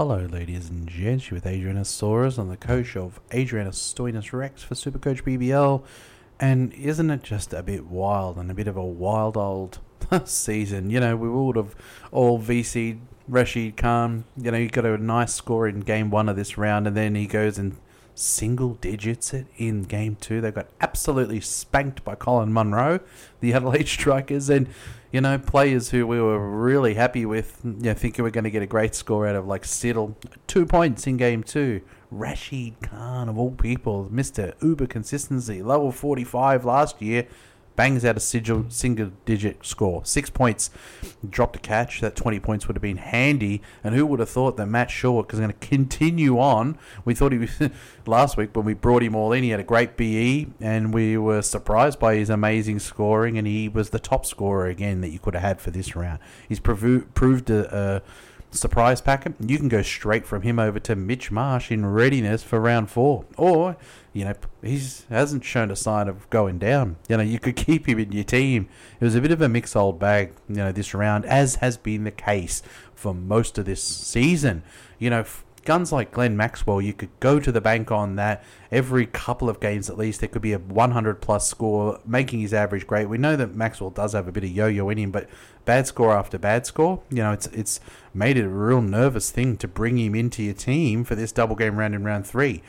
Hello, ladies and gents, You're with Adrianasaurus on the coach of Adrianostoinus Rex for Supercoach BBL. And isn't it just a bit wild and a bit of a wild old season? You know, we would have all VC Rashid Khan. You know, he got a nice score in game one of this round, and then he goes and single digits in game two. They got absolutely spanked by Colin Munro, the Adelaide Strikers, and you know players who we were really happy with. You know, thinking we're going to get a great score out of like Siddle, two points in game two. Rashid Khan of all people, Mister Uber consistency, level forty five last year bangs out a single, single digit score. Six points, dropped a catch. That 20 points would have been handy. And who would have thought that Matt Short is going to continue on? We thought he was last week when we brought him all in. He had a great BE, and we were surprised by his amazing scoring. And he was the top scorer again that you could have had for this round. He's provu- proved a, a surprise packet, you can go straight from him over to Mitch Marsh in readiness for round four. Or, you know, he hasn't shown a sign of going down. You know, you could keep him in your team. It was a bit of a mixed old bag, you know, this round, as has been the case for most of this season. You know, guns like Glenn Maxwell, you could go to the bank on that every couple of games at least. There could be a 100 plus score, making his average great. We know that Maxwell does have a bit of yo-yo in him, but bad score after bad score, you know, it's it's made it a real nervous thing to bring him into your team for this double game round in round three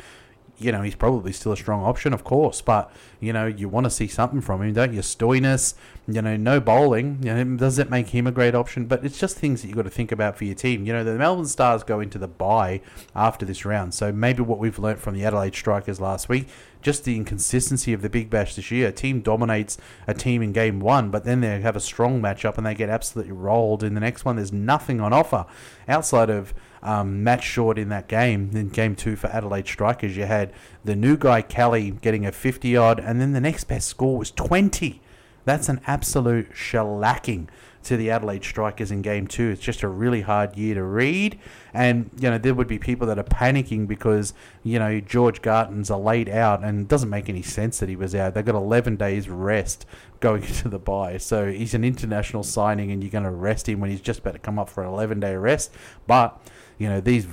you know, he's probably still a strong option, of course, but, you know, you want to see something from him, don't you? Stoinis, you know, no bowling. You know, does it make him a great option? But it's just things that you've got to think about for your team. You know, the Melbourne Stars go into the bye after this round. So maybe what we've learnt from the Adelaide Strikers last week, just the inconsistency of the Big Bash this year. A team dominates a team in game one, but then they have a strong matchup and they get absolutely rolled in the next one. There's nothing on offer outside of um, Matt Short in that game. In game two for Adelaide Strikers, you had the new guy Kelly getting a 50 odd, and then the next best score was 20. That's an absolute shellacking to the Adelaide Strikers in game two. It's just a really hard year to read. And, you know, there would be people that are panicking because, you know, George Garton's a late out and it doesn't make any sense that he was out. They've got 11 days rest going into the bye. So he's an international signing and you're going to rest him when he's just about to come up for an 11 day rest. But, you know, these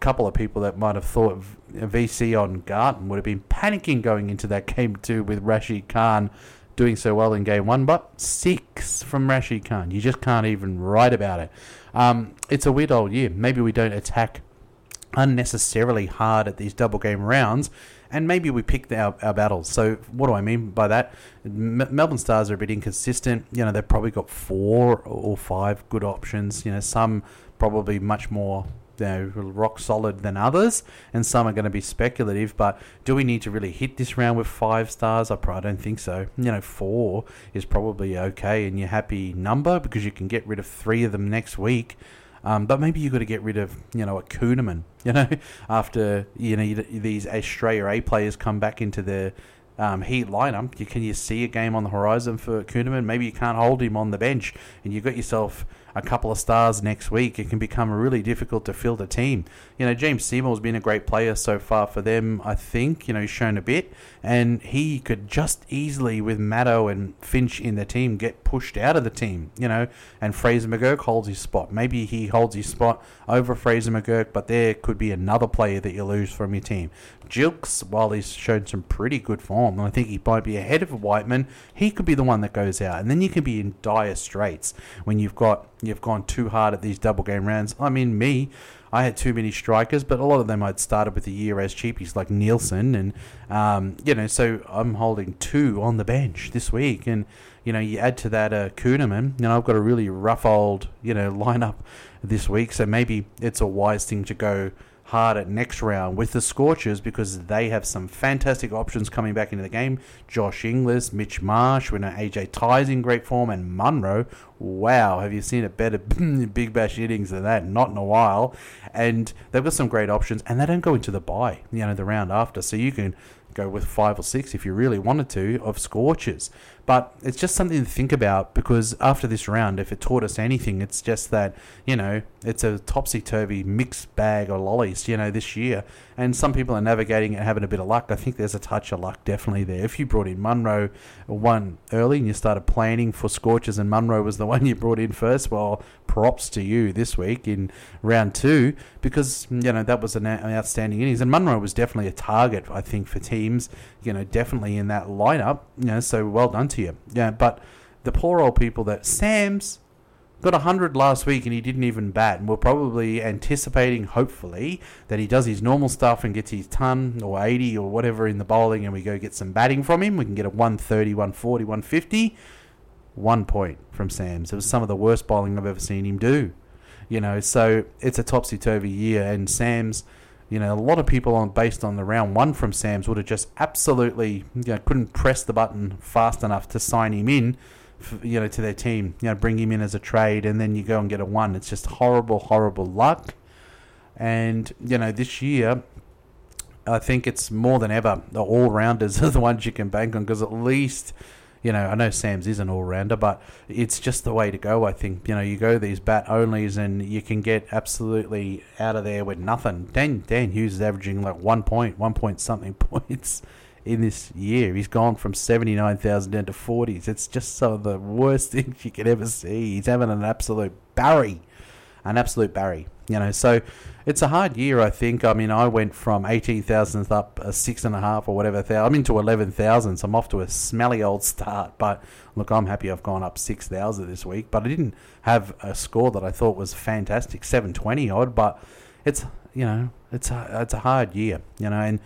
couple of people that might have thought VC on Garton would have been panicking going into that game too with Rashid Khan doing so well in game one, but six from Rashid Khan. You just can't even write about it. Um, it's a weird old year. Maybe we don't attack unnecessarily hard at these double game rounds, and maybe we pick our, our battles. So, what do I mean by that? M- Melbourne Stars are a bit inconsistent. You know, they've probably got four or five good options. You know, some probably much more you know, rock solid than others, and some are going to be speculative. But do we need to really hit this round with five stars? I probably don't think so. You know, four is probably okay, and you're happy number because you can get rid of three of them next week. Um, but maybe you've got to get rid of, you know, a Kuhnemann, you know, after, you know, these Australia A players come back into the um, Heat lineup. You, can you see a game on the horizon for Kuhnemann? Maybe you can't hold him on the bench and you've got yourself a couple of stars next week, it can become really difficult to fill the team. You know, James Seymour's been a great player so far for them, I think. You know, he's shown a bit, and he could just easily, with Maddo and Finch in the team, get pushed out of the team, you know, and Fraser McGurk holds his spot. Maybe he holds his spot over Fraser McGurk, but there could be another player that you lose from your team. Jilks, while he's shown some pretty good form, I think he might be ahead of Whiteman, he could be the one that goes out. And then you can be in dire straits when you've got you've gone too hard at these double game rounds. I mean, me, I had too many strikers, but a lot of them I'd started with the year as cheapies like Nielsen, and um, you know, so I'm holding two on the bench this week, and you know, you add to that a uh, Kuhnemann, you know, I've got a really rough old you know lineup this week, so maybe it's a wise thing to go hard at next round with the Scorchers because they have some fantastic options coming back into the game. Josh Inglis, Mitch Marsh, we know AJ Tye's in great form, and Munro. Wow, have you seen a better Big Bash innings than that? Not in a while. And they've got some great options, and they don't go into the bye, you know, the round after. So you can go with five or six if you really wanted to of Scorchers. But it's just something to think about because after this round, if it taught us anything, it's just that, you know, it's a topsy turvy mixed bag of lollies, you know, this year. And some people are navigating it, having a bit of luck. I think there's a touch of luck definitely there. If you brought in Munro one early and you started planning for Scorchers and Munro was the one you brought in first, well, props to you this week in round two because, you know, that was an outstanding innings. And Munro was definitely a target, I think, for teams, you know, definitely in that lineup, you know, so well done to you. Yeah, but the poor old people that Sams got 100 last week and he didn't even bat. And we're probably anticipating, hopefully, that he does his normal stuff and gets his ton or 80 or whatever in the bowling and we go get some batting from him. We can get a 130, 140, 150. One point from Sams. It was some of the worst bowling I've ever seen him do. You know, so it's a topsy turvy year and Sams you know, a lot of people on based on the round one from Sams would have just absolutely, you know, couldn't press the button fast enough to sign him in, for, you know, to their team. You know, bring him in as a trade, and then you go and get a one. It's just horrible, horrible luck. And you know, this year, I think it's more than ever the all rounders are the ones you can bank on because at least you know, I know Sams is an all rounder, but it's just the way to go. I think you know you go these bat onlys and you can get absolutely out of there with nothing. Dan Dan Hughes is averaging like one point, one point something points in this year. He's gone from seventy nine thousand down to forties. It's just some of the worst things you could ever see. He's having an absolute Barry, an absolute Barry. You know, so it's a hard year. I think. I mean, I went from eighteen thousandth up a six and a half or whatever. I'm into eleven so I'm off to a smelly old start. But look, I'm happy I've gone up six thousand this week. But I didn't have a score that I thought was fantastic, seven twenty odd. But it's you know, it's a, it's a hard year. You know, and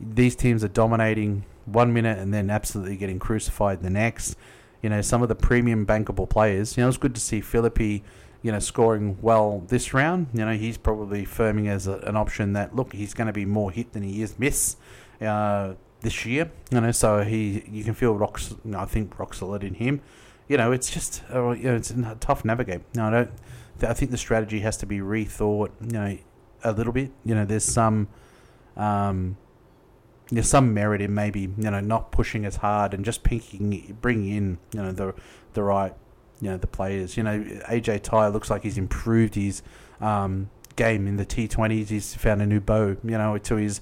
these teams are dominating one minute and then absolutely getting crucified the next. You know, some of the premium bankable players. You know, it's good to see Philippe you know, scoring well this round. You know, he's probably firming as a, an option that look, he's going to be more hit than he is miss uh, this year. You know, so he you can feel rock. I think rock solid in him. You know, it's just uh, you know, it's a tough navigate. No, I don't. I think the strategy has to be rethought. You know, a little bit. You know, there's some. Um, there's some merit in maybe you know not pushing as hard and just picking, bringing in you know the the right you know the players. You know, AJ Tye looks like he's improved his um, game in the T20s. He's found a new bow, you know, to his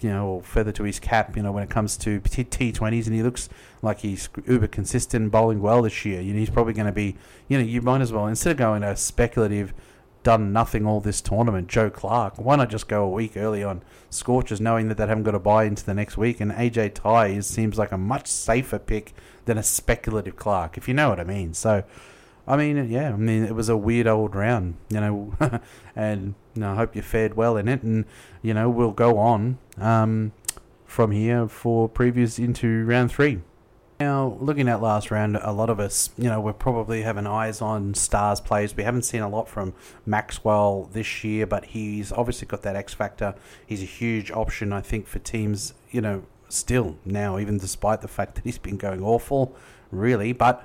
you know, or feather to his cap, you know, when it comes to T20s, and he looks like he's uber consistent, bowling well this year. You know, he's probably going to be, you know, you might as well instead of going a speculative done nothing all this tournament, Joe Clarke. Why not just go a week early on Scorchers, knowing that they haven't got to bye into the next week? And AJ Tye seems like a much safer pick than a speculative Clarke, if you know what I mean. So, I mean, yeah, I mean, it was a weird old round, you know, and you know, I hope you fared well in it. And, you know, we'll go on um, from here for previews into round three. Now, looking at last round, a lot of us, you know, we're probably having eyes on stars players. We haven't seen a lot from Maxwell this year, but he's obviously got that X factor. He's a huge option, I think, for teams, you know, still now, even despite the fact that he's been going awful, really. But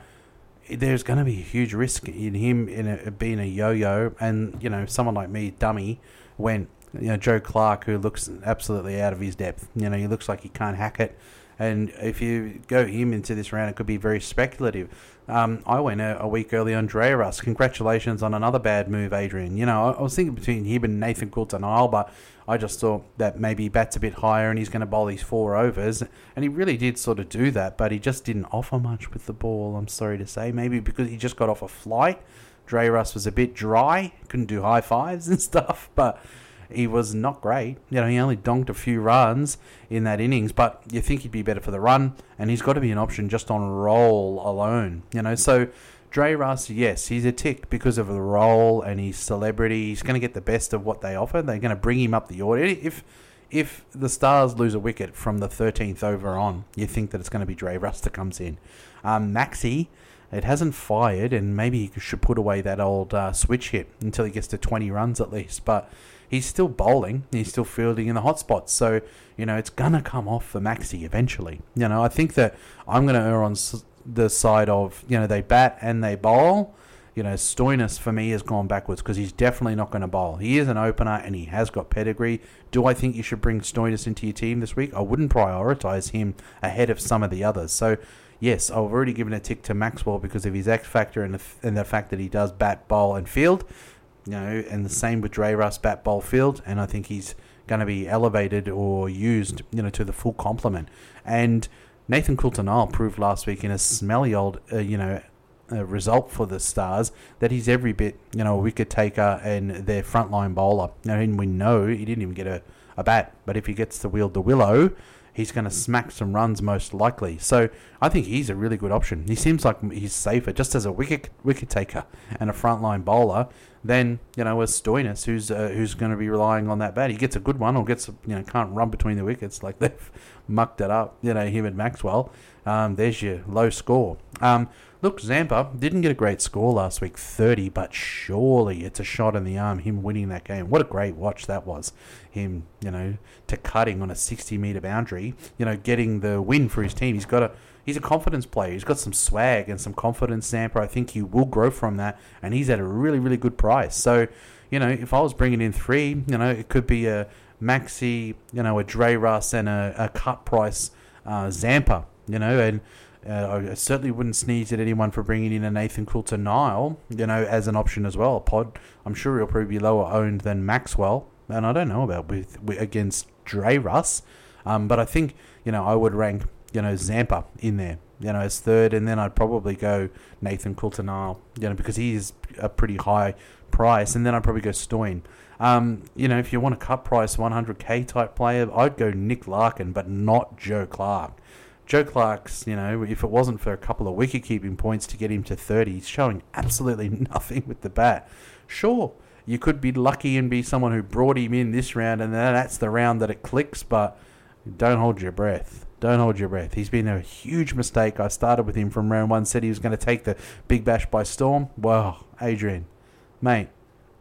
there's going to be a huge risk in him in a, being a yo-yo, and you know, someone like me, dummy, when you know Joe Clarke, who looks absolutely out of his depth. You know, he looks like he can't hack it. And if you go him into this round, it could be very speculative. Um, I went a, a, week early on Dre Russ. Congratulations on another bad move, Adrian. You know, I, I was thinking between him and Nathan Coulter-Nile, but I just thought that maybe bats a bit higher and he's going to bowl these four overs. And he really did sort of do that, but he just didn't offer much with the ball, I'm sorry to say. Maybe because he just got off a flight. Dre Russ was a bit dry, couldn't do high fives and stuff, but he was not great. You know, he only donked a few runs in that innings, but you think he'd be better for the run, and he's got to be an option just on role alone. You know, so Dre Russ, yes, he's a tick because of the role and his celebrity. He's going to get the best of what they offer. They're going to bring him up the order. If if the Stars lose a wicket from the 13th over on, you think that it's going to be Dre Russ that comes in. Um, Maxi, it hasn't fired, and maybe he should put away that old uh, switch hit until he gets to 20 runs at least. But he's still bowling, he's still fielding in the hot spots. So, you know, it's going to come off for Maxi eventually. You know, I think that I'm going to err on the side of, you know, they bat and they bowl. you know, Stoinis for me has gone backwards because he's definitely not going to bowl. He is an opener and he has got pedigree. Do I think you should bring Stoinis into your team this week? I wouldn't prioritise him ahead of some of the others. So, yes, I've already given a tick to Maxwell because of his X factor and the, and the fact that he does bat, bowl, and field. You know, and the same with Dre Russ, bat, bowl, field. And I think he's going to be elevated or used, you know, to the full complement. And Nathan Coulter-Nile proved last week in a smelly old, uh, you know, uh, result for the Stars that he's every bit, you know, a wicket taker and their frontline bowler. And we know he didn't even get a, a bat, but if he gets to wield the willow, he's going to smack some runs most likely. So I think he's a really good option. He seems like he's safer just as a wicket wicket taker and a frontline bowler than you know as Stoinis, who's uh, who's going to be relying on that bat. He gets a good one or gets you know can't run between the wickets like they've mucked it up. You know him and Maxwell. Um, there's your low score. Um, Look, Zampa didn't get a great score last week, 30, but surely it's a shot in the arm, him winning that game. What a great watch that was. Him, you know, to cutting on a 60 metre boundary, you know, getting the win for his team. He's got a. He's a confidence player. He's got some swag and some confidence, Zampa. I think he will grow from that, and he's at a really, really good price. So, you know, if I was bringing in three, you know, it could be a Maxi, you know, a Dre Russ and a, a cut price uh, Zampa, you know, and uh, I certainly wouldn't sneeze at anyone for bringing in a Nathan Coulter-Nile, you know, as an option as well. Pod, I'm sure he'll probably be lower owned than Maxwell, and I don't know about with, with against Dre Russ, um, but I think you know I would rank you know Zampa in there, you know, as third, and then I'd probably go Nathan Coulter-Nile, you know, because he is a pretty high price, and then I'd probably go Stoin. Um, you know, if you want a cut price 100k type player, I'd go Nick Larkin, but not Joe Clarke. Joe Clarke's, you know, if it wasn't for a couple of wicket keeping points to get him to 30, he's showing absolutely nothing with the bat. Sure, you could be lucky and be someone who brought him in this round, and then that's the round that it clicks, but don't hold your breath. Don't hold your breath. He's been a huge mistake. I started with him from round one, said he was going to take the Big Bash by storm. Well, Adrian, mate,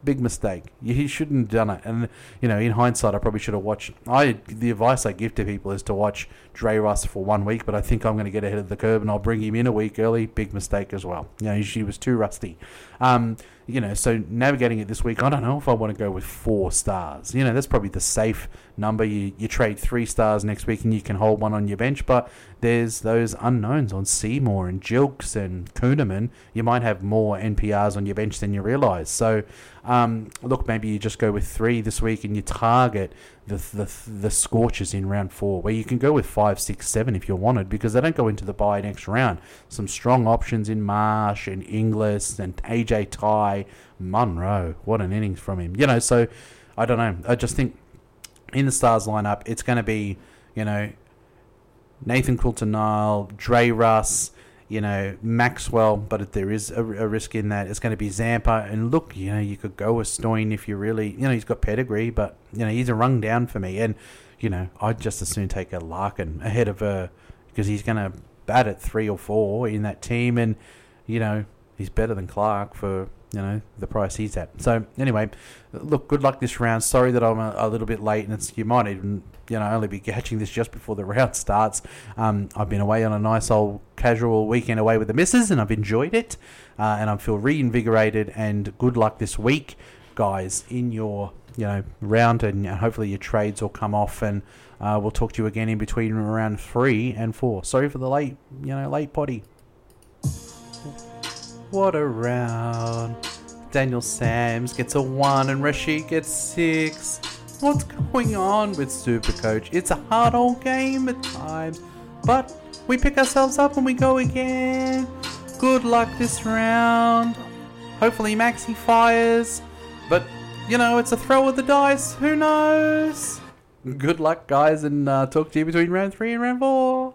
big mistake. He shouldn't have done it. And you know, in hindsight, I probably should have watched. I the advice I give to people is to watch Dre Russ for one week, but I think I'm going to get ahead of the curve and I'll bring him in a week early. Big mistake as well. You know, she was too rusty. Um, you know, so navigating it this week, I don't know if I want to go with four stars. You know, that's probably the safe number. You, you trade three stars next week and you can hold one on your bench, but there's those unknowns on Seymour and Jilks and Kuhnemann. You might have more NPRs on your bench than you realise. So, um, look, maybe you just go with three this week and you target the, the the Scorchers in round four, where you can go with five, six, seven if you wanted, because they don't go into the bye next round. Some strong options in Marsh and Inglis and AJ Tye, Munro. What an innings from him, you know. So I don't know. I just think in the Stars lineup, it's going to be you know Nathan Coulter-Nile, Dre Russ you know, Maxwell, but there is a, a, risk in that it's going to be Zampa. And look, you know, you could go with Stoin if you really, you know, he's got pedigree, but, you know, he's a rung down for me. And, you know, I'd just as soon take a Larkin ahead of a, because he's going to bat at three or four in that team. And, you know, he's better than Clarke for, you know, the price he's at. So, anyway, look, good luck this round. Sorry that I'm a, a little bit late, and it's you might even you know only be catching this just before the round starts. Um, I've been away on a nice old casual weekend away with the missus, and I've enjoyed it, uh, and I feel reinvigorated. And good luck this week, guys, in your you know round, and hopefully your trades will come off, and uh, we'll talk to you again in between round three and four. Sorry for the late you know late potty. What a round! Daniel Sams gets a one, and Rashid gets six. What's going on with Supercoach? It's a hard old game at times, but we pick ourselves up and we go again. Good luck this round. Hopefully Maxi fires, but you know, it's a throw of the dice. Who knows? Good luck, guys, and uh, talk to you between round three and round four.